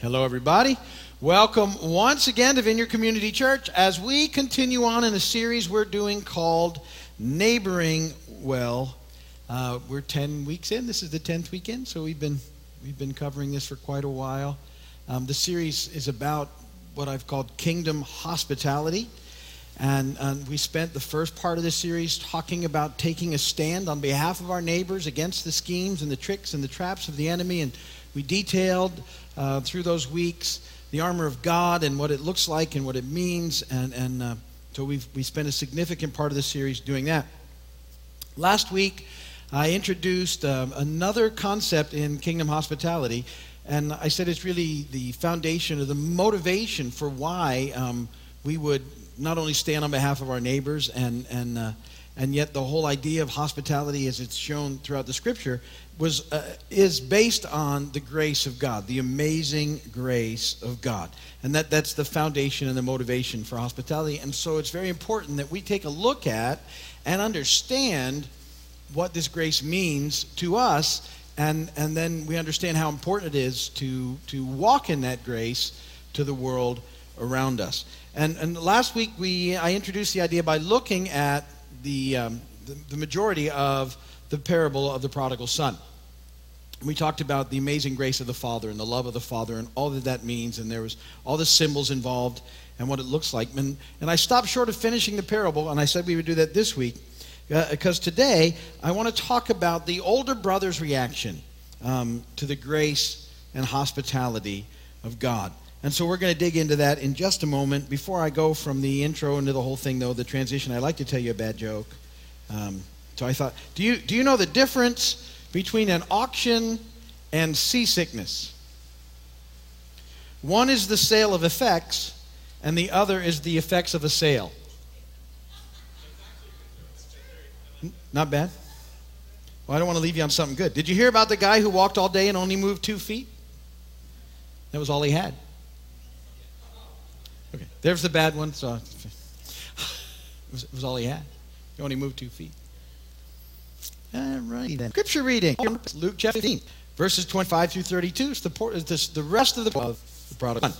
Hello, everybody. Welcome once again to Vineyard Community Church as we continue on in a series we're doing called Neighboring Well. Uh, we're 10 weeks in. This is the 10th weekend, so we've been, we've been covering this for quite a while. Um, the series is about what I've called kingdom hospitality. And, and we spent the first part of the series talking about taking a stand on behalf of our neighbors against the schemes and the tricks and the traps of the enemy. And we detailed uh, through those weeks the armor of God and what it looks like and what it means. And, and uh, so we've, we spent a significant part of the series doing that. Last week, I introduced uh, another concept in kingdom hospitality. And I said it's really the foundation or the motivation for why um, we would not only stand on behalf of our neighbors and, and, uh, and yet the whole idea of hospitality as it's shown throughout the scripture was, uh, is based on the grace of God, the amazing grace of God. And that, that's the foundation and the motivation for hospitality. And so it's very important that we take a look at and understand what this grace means to us. And, and then we understand how important it is to, to walk in that grace to the world around us. And, and last week we, I introduced the idea by looking at the, um, the, the majority of the parable of the prodigal son we talked about the amazing grace of the Father and the love of the Father and all that that means, and there was all the symbols involved and what it looks like. And, and I stopped short of finishing the parable, and I said we would do that this week, because uh, today I want to talk about the older brother's reaction um, to the grace and hospitality of God. And so we're going to dig into that in just a moment. Before I go from the intro into the whole thing, though, the transition, I'd like to tell you a bad joke. Um, so I thought, do you, do you know the difference? between an auction and seasickness. One is the sale of effects, and the other is the effects of a sale. Not bad. Well, I don't want to leave you on something good. Did you hear about the guy who walked all day and only moved two feet? That was all he had. There's the bad one. So it was, it was all he had. He only moved two feet. All right then. Scripture reading Luke chapter 15, verses 25 through 32. It's the, the rest of the, of the prodigal son.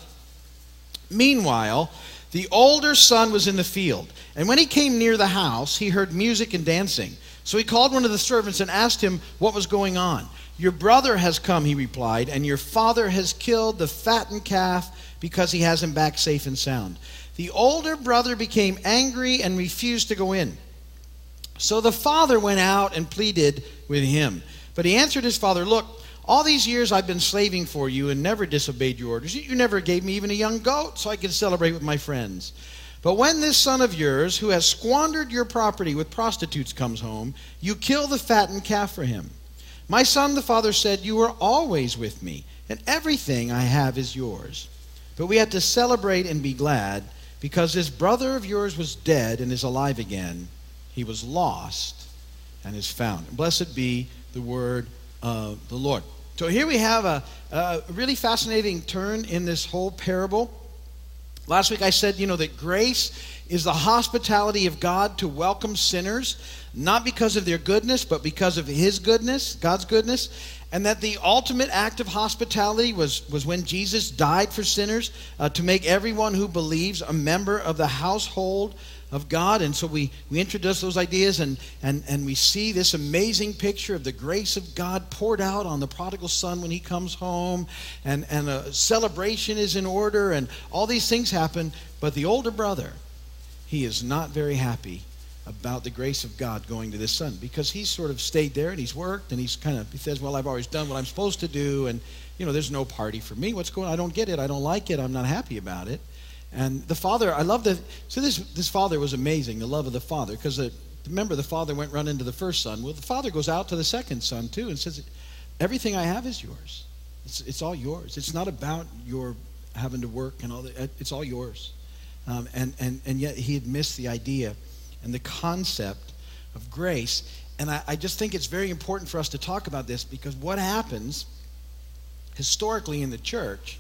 Meanwhile, the older son was in the field, and when he came near the house, he heard music and dancing. So he called one of the servants and asked him what was going on. Your brother has come, he replied, and your father has killed the fattened calf because he has him back safe and sound. The older brother became angry and refused to go in. So the father went out and pleaded with him. But he answered his father, Look, all these years I've been slaving for you and never disobeyed your orders. You never gave me even a young goat so I could celebrate with my friends. But when this son of yours, who has squandered your property with prostitutes, comes home, you kill the fattened calf for him. My son, the father said, You are always with me, and everything I have is yours. But we had to celebrate and be glad because this brother of yours was dead and is alive again he was lost and is found. Blessed be the word of the Lord. So here we have a, a really fascinating turn in this whole parable. Last week I said, you know, that grace is the hospitality of God to welcome sinners, not because of their goodness, but because of His goodness, God's goodness. And that the ultimate act of hospitality was, was when Jesus died for sinners uh, to make everyone who believes a member of the household of God. And so we, we introduce those ideas and, and, and we see this amazing picture of the grace of God poured out on the prodigal son when he comes home. And, and a celebration is in order and all these things happen. But the older brother, he is not very happy about the grace of God going to this son because he's sort of stayed there and he's worked and he's kind of, he says, well, I've always done what I'm supposed to do. And, you know, there's no party for me. What's going on? I don't get it. I don't like it. I'm not happy about it. And the father, I love the, so this, this father was amazing, the love of the father, because the remember the father went run into the first son. Well, the father goes out to the second son too and says, everything I have is yours. It's, it's all yours. It's not about your having to work and all that. It's all yours. Um, and, and, and yet he had missed the idea and the concept of grace. And I, I just think it's very important for us to talk about this because what happens historically in the church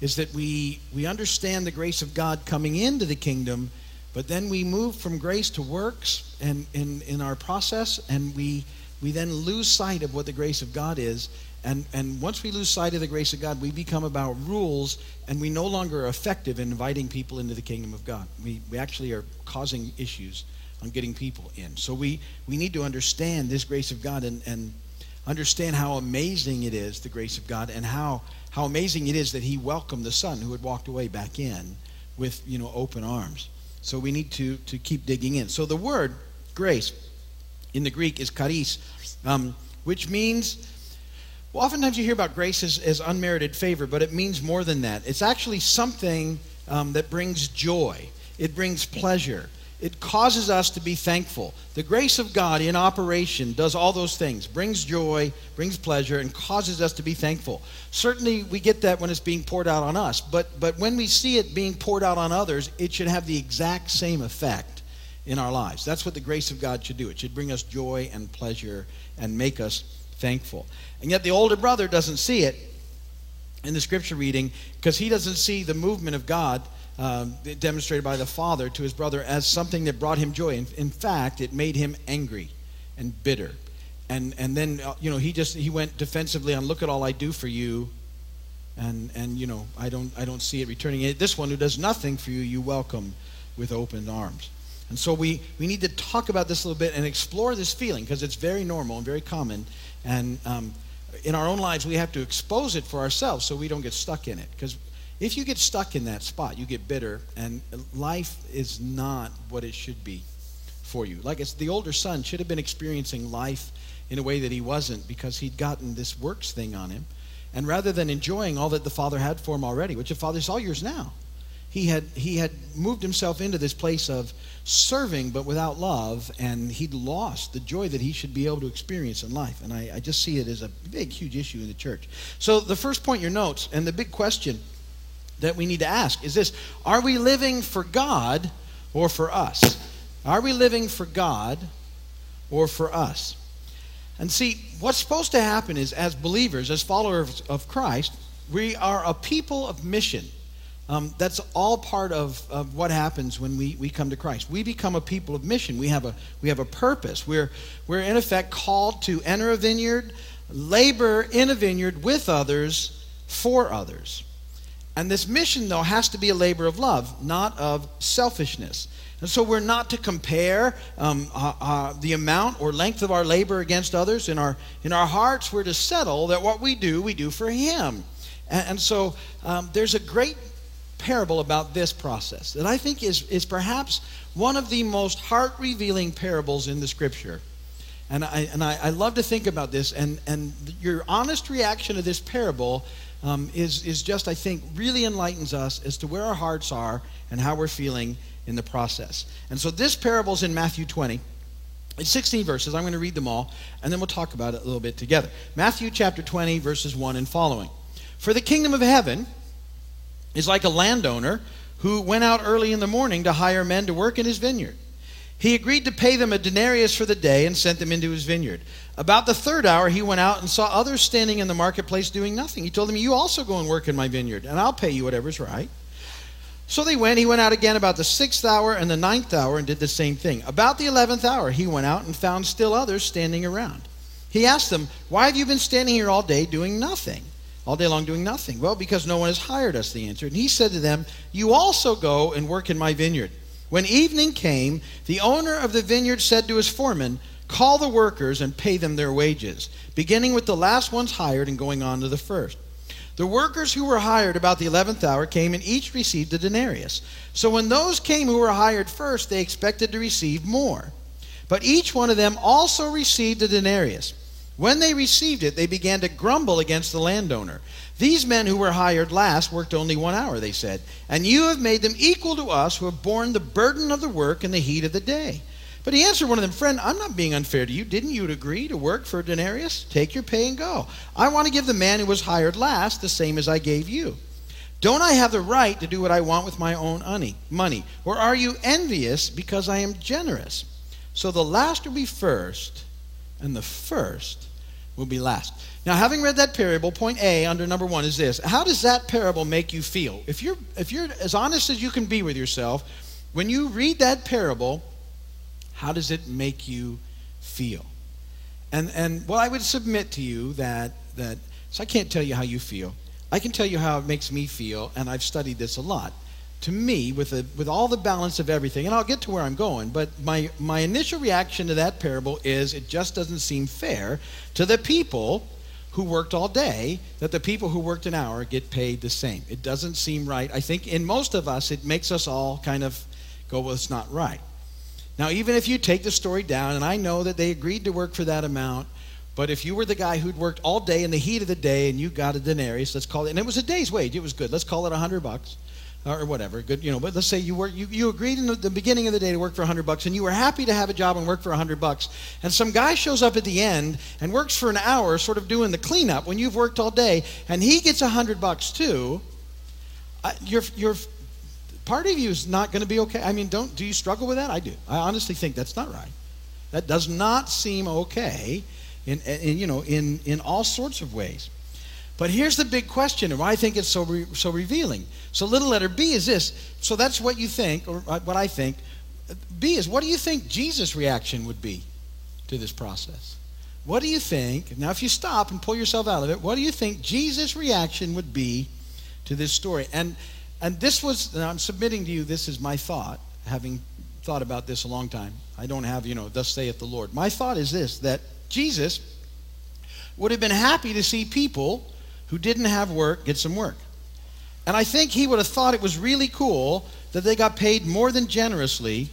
is that we, we understand the grace of God coming into the kingdom, but then we move from grace to works and in, in our process, and we, we then lose sight of what the grace of God is, And, and once we lose sight of the grace of God, we become about rules and we no longer are effective in inviting people into the kingdom of God. We, we actually are causing issues on getting people in. So we, we need to understand this grace of God and, and understand how amazing it is, the grace of God, and how, how amazing it is that He welcomed the son who had walked away back in with you know open arms. So we need to, to keep digging in. So the word grace in the Greek is charis, um, which means well, oftentimes you hear about grace as, as unmerited favor, but it means more than that. It's actually something um, that brings joy, it brings pleasure, it causes us to be thankful. The grace of God in operation does all those things brings joy, brings pleasure, and causes us to be thankful. Certainly, we get that when it's being poured out on us, but, but when we see it being poured out on others, it should have the exact same effect in our lives. That's what the grace of God should do. It should bring us joy and pleasure and make us thankful. And yet the older brother doesn't see it in the scripture reading because he doesn't see the movement of God um, demonstrated by the father to his brother as something that brought him joy. In, in fact, it made him angry and bitter. And, and then, uh, you know, he just, he went defensively on, look at all I do for you. And, and you know, I don't, I don't see it returning. This one who does nothing for you, you welcome with open arms. And so we, we need to talk about this a little bit and explore this feeling because it's very normal and very common. And um, in our own lives, we have to expose it for ourselves so we don't get stuck in it. Because if you get stuck in that spot, you get bitter, and life is not what it should be for you. Like it's the older son should have been experiencing life in a way that he wasn't because he'd gotten this works thing on him. And rather than enjoying all that the father had for him already, which the father's all yours now, he had, he had moved himself into this place of serving but without love, and he'd lost the joy that he should be able to experience in life. And I, I just see it as a big, huge issue in the church. So, the first point, your notes, and the big question that we need to ask is this Are we living for God or for us? Are we living for God or for us? And see, what's supposed to happen is, as believers, as followers of Christ, we are a people of mission. Um, that's all part of, of what happens when we, we come to Christ. We become a people of mission. We have a, we have a purpose. We're, we're, in effect, called to enter a vineyard, labor in a vineyard with others, for others. And this mission, though, has to be a labor of love, not of selfishness. And so we're not to compare um, uh, uh, the amount or length of our labor against others. In our, in our hearts, we're to settle that what we do, we do for Him. And, and so um, there's a great parable about this process that I think is, is perhaps one of the most heart revealing parables in the scripture. And, I, and I, I, love to think about this, and, and your honest reaction to this parable um, is, is just, I think, really enlightens us as to where our hearts are and how we're feeling in the process. And so this parable is in Matthew 20. It's 16 verses. I'm going to read them all, and then we'll talk about it a little bit together. Matthew chapter 20, verses 1 and following. For the kingdom of heaven is like a landowner who went out early in the morning to hire men to work in his vineyard. He agreed to pay them a denarius for the day and sent them into his vineyard. About the third hour, he went out and saw others standing in the marketplace doing nothing. He told them, You also go and work in my vineyard, and I'll pay you whatever's right. So they went. He went out again about the sixth hour and the ninth hour and did the same thing. About the eleventh hour, he went out and found still others standing around. He asked them, Why have you been standing here all day doing nothing? All day long doing nothing? Well, because no one has hired us, the answer. And he said to them, You also go and work in my vineyard. When evening came, the owner of the vineyard said to his foreman, Call the workers and pay them their wages, beginning with the last ones hired and going on to the first. The workers who were hired about the eleventh hour came and each received a denarius. So when those came who were hired first, they expected to receive more. But each one of them also received a denarius. When they received it, they began to grumble against the landowner. These men who were hired last worked only one hour, they said, and you have made them equal to us who have borne the burden of the work in the heat of the day. But he answered one of them, Friend, I'm not being unfair to you. Didn't you agree to work for a denarius? Take your pay and go. I want to give the man who was hired last the same as I gave you. Don't I have the right to do what I want with my own money? Or are you envious because I am generous? So the last will be first and the first will be last. Now, having read that parable, point A under number one is this: How does that parable make you feel? If you're if you're as honest as you can be with yourself, when you read that parable, how does it make you feel? And and well, I would submit to you that that So I can't tell you how you feel. I can tell you how it makes me feel, and I've studied this a lot. To me, with, a, with all the balance of everything, and I'll get to where I'm going, but my, my initial reaction to that parable is it just doesn't seem fair to the people who worked all day that the people who worked an hour get paid the same. It doesn't seem right. I think in most of us, it makes us all kind of go, well, it's not right. Now, even if you take the story down, and I know that they agreed to work for that amount, but if you were the guy who'd worked all day in the heat of the day and you got a denarius, let's call it, and it was a day's wage, it was good. Let's call it a hundred bucks or whatever. Good, you know. But let's say you were you, you agreed in the, the beginning of the day to work for 100 bucks, and you were happy to have a job and work for 100 bucks. And some guy shows up at the end and works for an hour, sort of doing the cleanup when you've worked all day, and he gets 100 bucks too. Uh, your your part of you is not going to be okay. I mean, don't do you struggle with that? I do. I honestly think that's not right. That does not seem okay, in, in you know in in all sorts of ways. But here's the big question, and why I think it's so, re, so revealing. So, little letter B is this. So, that's what you think, or uh, what I think. B is what do you think Jesus' reaction would be to this process? What do you think? Now, if you stop and pull yourself out of it, what do you think Jesus' reaction would be to this story? And, and this was, and I'm submitting to you, this is my thought, having thought about this a long time. I don't have, you know, thus saith the Lord. My thought is this that Jesus would have been happy to see people who didn't have work get some work. And I think he would have thought it was really cool that they got paid more than generously.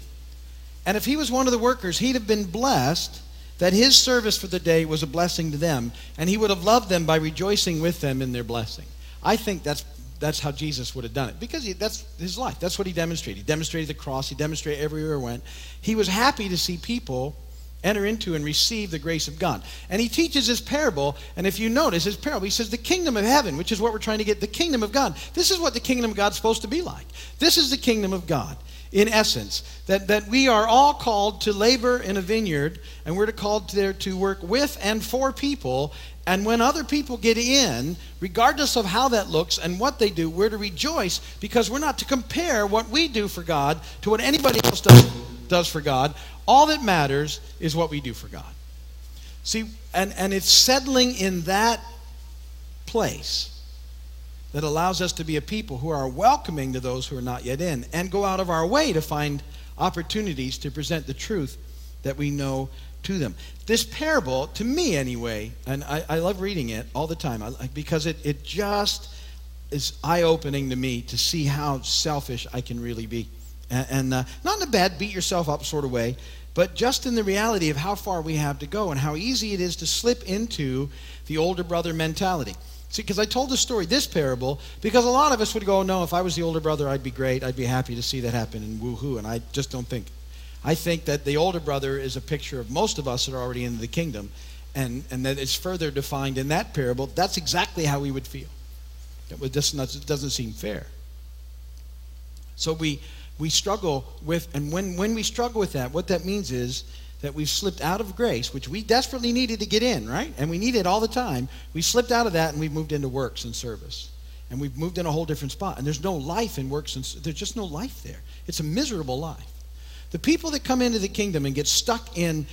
And if he was one of the workers, he'd have been blessed that his service for the day was a blessing to them, and he would have loved them by rejoicing with them in their blessing. I think that's that's how Jesus would have done it because he, that's his life. That's what he demonstrated. He demonstrated the cross. He demonstrated everywhere he went. He was happy to see people enter into and receive the grace of God. And he teaches this parable, and if you notice his parable, he says the kingdom of heaven, which is what we're trying to get, the kingdom of God. This is what the kingdom of God's supposed to be like. This is the kingdom of God. In essence, that, that we are all called to labor in a vineyard, and we're called there to work with and for people. And when other people get in, regardless of how that looks and what they do, we're to rejoice because we're not to compare what we do for God to what anybody else does, does for God. All that matters is what we do for God. See, and, and it's settling in that place that allows us to be a people who are welcoming to those who are not yet in and go out of our way to find opportunities to present the truth that we know to them. This parable, to me anyway, and I, I love reading it all the time I, because it, it just is eye opening to me to see how selfish I can really be and, and uh, not in a bad beat yourself up sort of way, but just in the reality of how far we have to go and how easy it is to slip into the older brother mentality. See, because I told the story, this parable, because a lot of us would go, no, if I was the older brother, I'd be great. I'd be happy to see that happen and woohoo. And I just don't think. I think that the older brother is a picture of most of us that are already in the kingdom, and, and that it's further defined in that parable. That's exactly how we would feel. It just doesn't seem fair. So we we struggle with, and when, when we struggle with that, what that means is that we've slipped out of grace, which we desperately needed to get in, right? And we need it all the time. We slipped out of that and we've moved into works and service. And we've moved in a whole different spot. And there's no life in works and there's just no life there. It's a miserable life. The people that come into the kingdom and get stuck in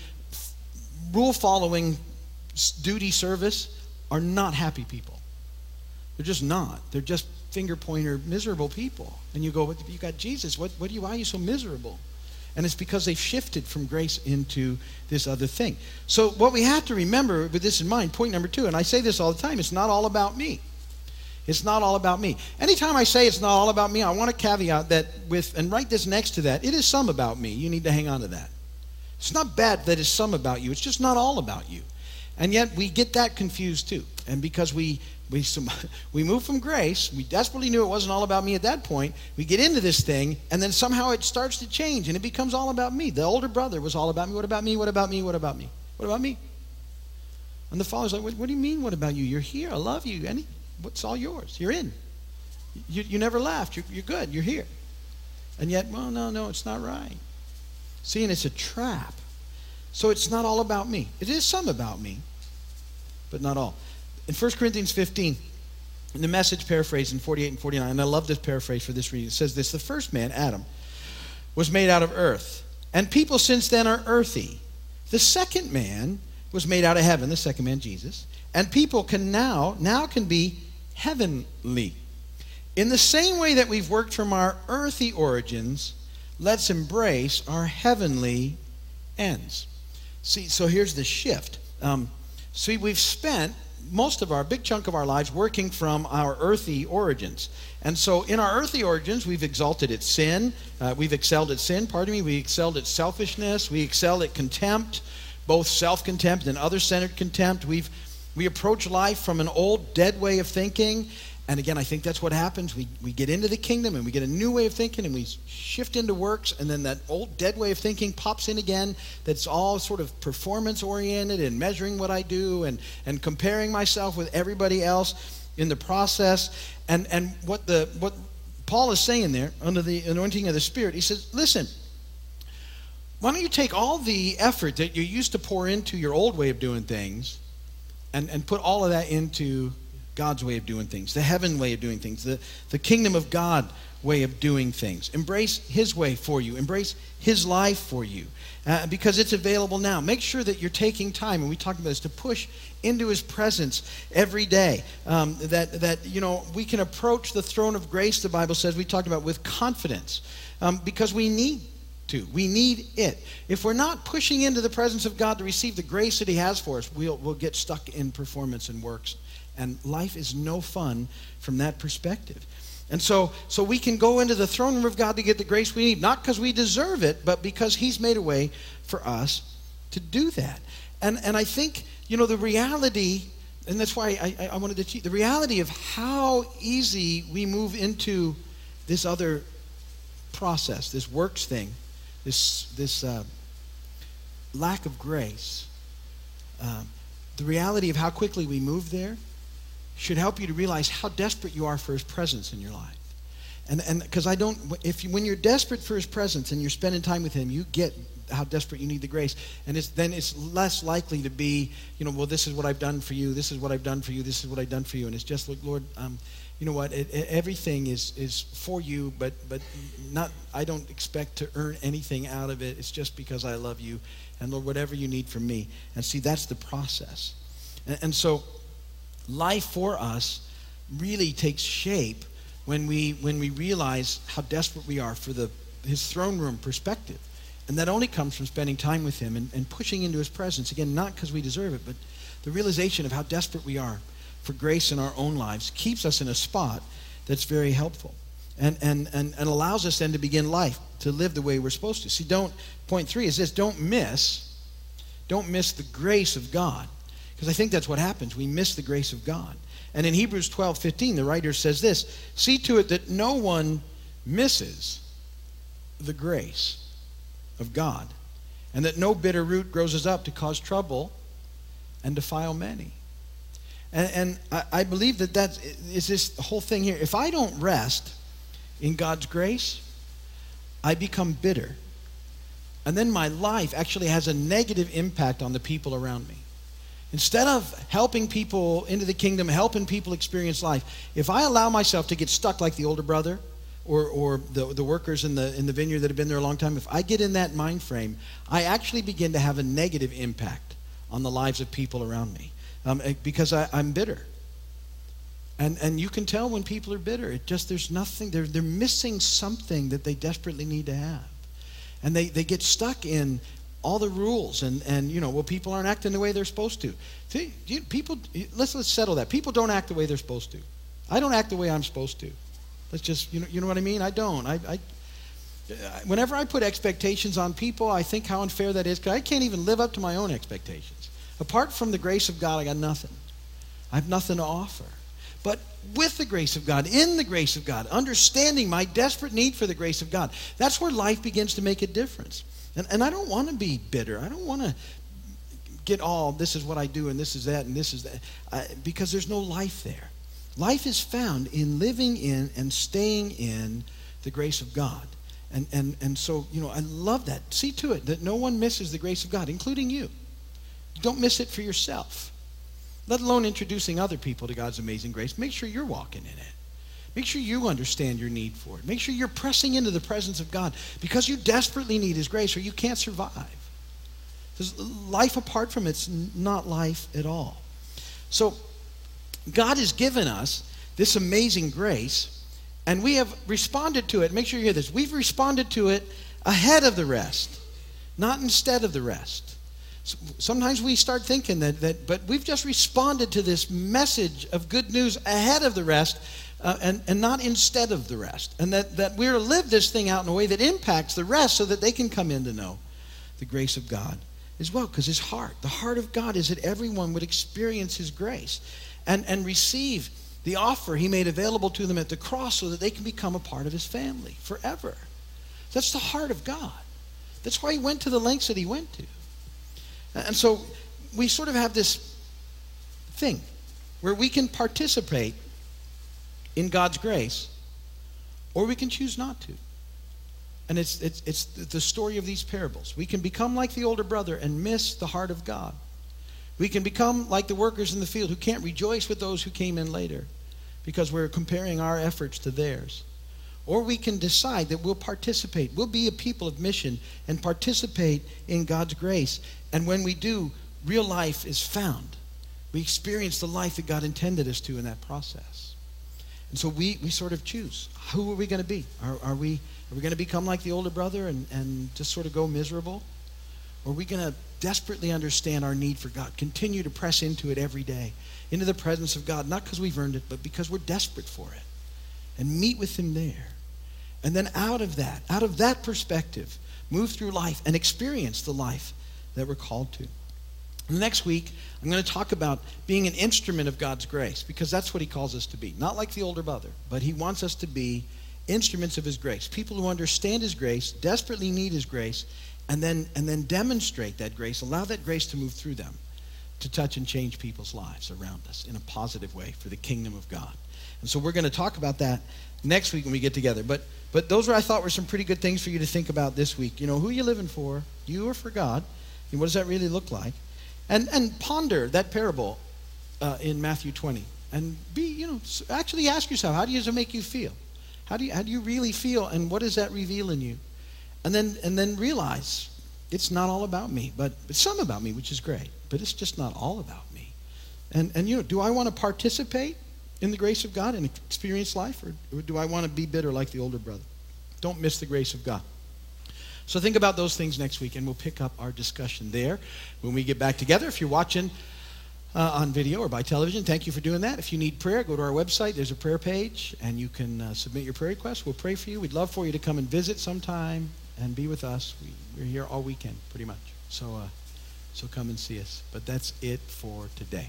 rule following duty service are not happy people. They're just not. They're just finger pointer miserable people. And you go, you got Jesus. What, what do you, why are you so miserable? And it's because they've shifted from grace into this other thing. So what we have to remember with this in mind, point number two, and I say this all the time, it's not all about me. It's not all about me. Anytime I say it's not all about me, I want to caveat that with, and write this next to that, it is some about me. You need to hang on to that. It's not bad that it's some about you, it's just not all about you. And yet we get that confused too. And because we we, we move from grace. We desperately knew it wasn't all about me at that point. We get into this thing, and then somehow it starts to change, and it becomes all about me. The older brother was all about me. What about me? What about me? What about me? What about me? And the father's like, what, what do you mean, what about you? You're here. I love you. Any, what's all yours? You're in. You, you never left. You're, you're good. You're here. And yet, well, no, no, it's not right. See, and it's a trap. So it's not all about me. It is some about me, but not all. In 1 Corinthians 15, in the message paraphrase in 48 and 49, and I love this paraphrase for this reason, it says this The first man, Adam, was made out of earth, and people since then are earthy. The second man was made out of heaven, the second man, Jesus, and people can now, now can be heavenly. In the same way that we've worked from our earthly origins, let's embrace our heavenly ends. See, so here's the shift. Um, see, we've spent most of our big chunk of our lives working from our earthy origins. And so in our earthy origins, we've exalted at sin. Uh, we've excelled at sin, pardon me. We excelled at selfishness. We excelled at contempt, both self contempt and other centered contempt. We've, we approach life from an old, dead way of thinking. And again, I think that's what happens. We, we get into the kingdom and we get a new way of thinking and we shift into works, and then that old dead way of thinking pops in again that's all sort of performance oriented and measuring what I do and, and comparing myself with everybody else in the process. And, and what, the, what Paul is saying there, under the anointing of the Spirit, he says, listen, why don't you take all the effort that you used to pour into your old way of doing things and, and put all of that into God's way of doing things, the heaven way of doing things, the, the kingdom of God way of doing things. Embrace His way for you, embrace His life for you, uh, because it's available now. Make sure that you're taking time, and we talked about this, to push into His presence every day. Um, that, that, you know, we can approach the throne of grace, the Bible says, we talked about, with confidence, um, because we need to. We need it. If we're not pushing into the presence of God to receive the grace that He has for us, we'll, we'll get stuck in performance and works and life is no fun from that perspective. And so, so we can go into the throne room of God to get the grace we need, not because we deserve it, but because He's made a way for us to do that. And, and I think, you know, the reality, and that's why I, I wanted to teach, the reality of how easy we move into this other process, this works thing, this, this uh, lack of grace, um, the reality of how quickly we move there should help you to realize how desperate you are for his presence in your life. And and because I don't if you, when you're desperate for his presence and you're spending time with him, you get how desperate you need the grace. And it's then it's less likely to be, you know, well this is what I've done for you, this is what I've done for you, this is what I've done for you. And it's just like, Lord, um, you know what, it, it, everything is is for you, but but not I don't expect to earn anything out of it. It's just because I love you. And Lord, whatever you need from me. And see, that's the process. and, and so life for us really takes shape when we when we realize how desperate we are for the his throne room perspective. And that only comes from spending time with him and, and pushing into his presence. Again not because we deserve it but the realization of how desperate we are for grace in our own lives keeps us in a spot that's very helpful and, and, and, and allows us then to begin life to live the way we're supposed to. See don't point three is this don't miss don't miss the grace of god because I think that's what happens. We miss the grace of God. And in Hebrews 12 15, the writer says this See to it that no one misses the grace of God, and that no bitter root grows up to cause trouble and defile many. And, and I, I, believe that that is this whole thing here. If I don't rest in God's grace, I become bitter. And then my life actually has a negative impact on the people around me. Instead of helping people into the kingdom, helping people experience life, if I allow myself to get stuck like the older brother or, or the, the workers in the, in the vineyard that have been there a long time, if I get in that mind frame, I actually begin to have a negative impact on the lives of people around me um, eh, because I, I'm bitter. And, and you can tell when people are bitter. It just, there's nothing, they're, they're missing something that they desperately need to have. And they, they get stuck in all the rules and, and you know well people aren't acting the way they're supposed to. See, you, people let's let's settle that. People don't act the way they're supposed to. I don't act the way i'm supposed to. Let's just you know you know what i mean? I don't. I, I whenever i put expectations on people i think how unfair that is because i can't even live up to my own expectations. Apart from the grace of god i got nothing. I have nothing to offer. But with the grace of God, in the grace of God, understanding my desperate need for the grace of God, that's where life begins to make a difference. And, and I don't want to be bitter. I don't want to get all this is what I do and this is that and this is that I, because there's no life there. Life is found in living in and staying in the grace of God. And, and, and so, you know, I love that. See to it that no one misses the grace of God, including you. Don't miss it for yourself, let alone introducing other people to God's amazing grace. Make sure you're walking in it. Make sure you understand your need for it. Make sure you're pressing into the presence of God because you desperately need His grace or you can't survive. Because life apart from it's not life at all. So God has given us this amazing grace, and we have responded to it. Make sure you hear this. We've responded to it ahead of the rest, not instead of the rest. Sometimes we start thinking that, that but we've just responded to this message of good news ahead of the rest uh, and, and not instead of the rest. And that, that we're to live this thing out in a way that impacts the rest so that they can come in to know the grace of God as well. Because his heart, the heart of God is that everyone would experience his grace and, and receive the offer he made available to them at the cross so that they can become a part of his family forever. That's the heart of God. That's why he went to the lengths that he went to. And so we sort of have this thing where we can participate in God's grace or we can choose not to. And it's, it's, it's the story of these parables. We can become like the older brother and miss the heart of God. We can become like the workers in the field who can't rejoice with those who came in later because we're comparing our efforts to theirs. Or we can decide that we'll participate. We'll be a people of mission and participate in God's grace. And when we do, real life is found. We experience the life that God intended us to in that process. And so we, we sort of choose. Who are we going to be? Are, are we, are we going to become like the older brother and, and just sort of go miserable? Or are we going to desperately understand our need for God, continue to press into it every day, into the presence of God, not because we've earned it, but because we're desperate for it, and meet with Him there? And then out of that, out of that perspective, move through life and experience the life that we're called to. Next week, I'm going to talk about being an instrument of God's grace because that's what He calls us to be. Not like the older brother, but He wants us to be instruments of His grace. People who understand His grace, desperately need His grace, and then, and then demonstrate that grace, allow that grace to move through them to touch and change people's lives around us in a positive way for the kingdom of God. And so we're going to talk about that next week when we get together. But but those were I thought were some pretty good things for you to think about this week. You know, who are you living for? You or for God? And what does that really look like? And and ponder that parable uh, in Matthew 20. And be, you know, actually ask yourself, how does it make you feel? How do you how do you really feel and what does that reveal in you? And then and then realize it's not all about me, but it's some about me, which is great. But it's just not all about me. And and you know, do I want to participate in the grace of God and experience life, or, or do I want to be bitter like the older brother? Don't miss the grace of God. So think about those things next week, and we'll pick up our discussion there when we get back together. If you're watching uh, on video or by television, thank you for doing that. If you need prayer, go to our website. There's a prayer page, and you can uh, submit your prayer request. We'll pray for you. We'd love for you to come and visit sometime and be with us. We, are here all weekend, pretty much. So, uh, so come and see us. But that's it for today.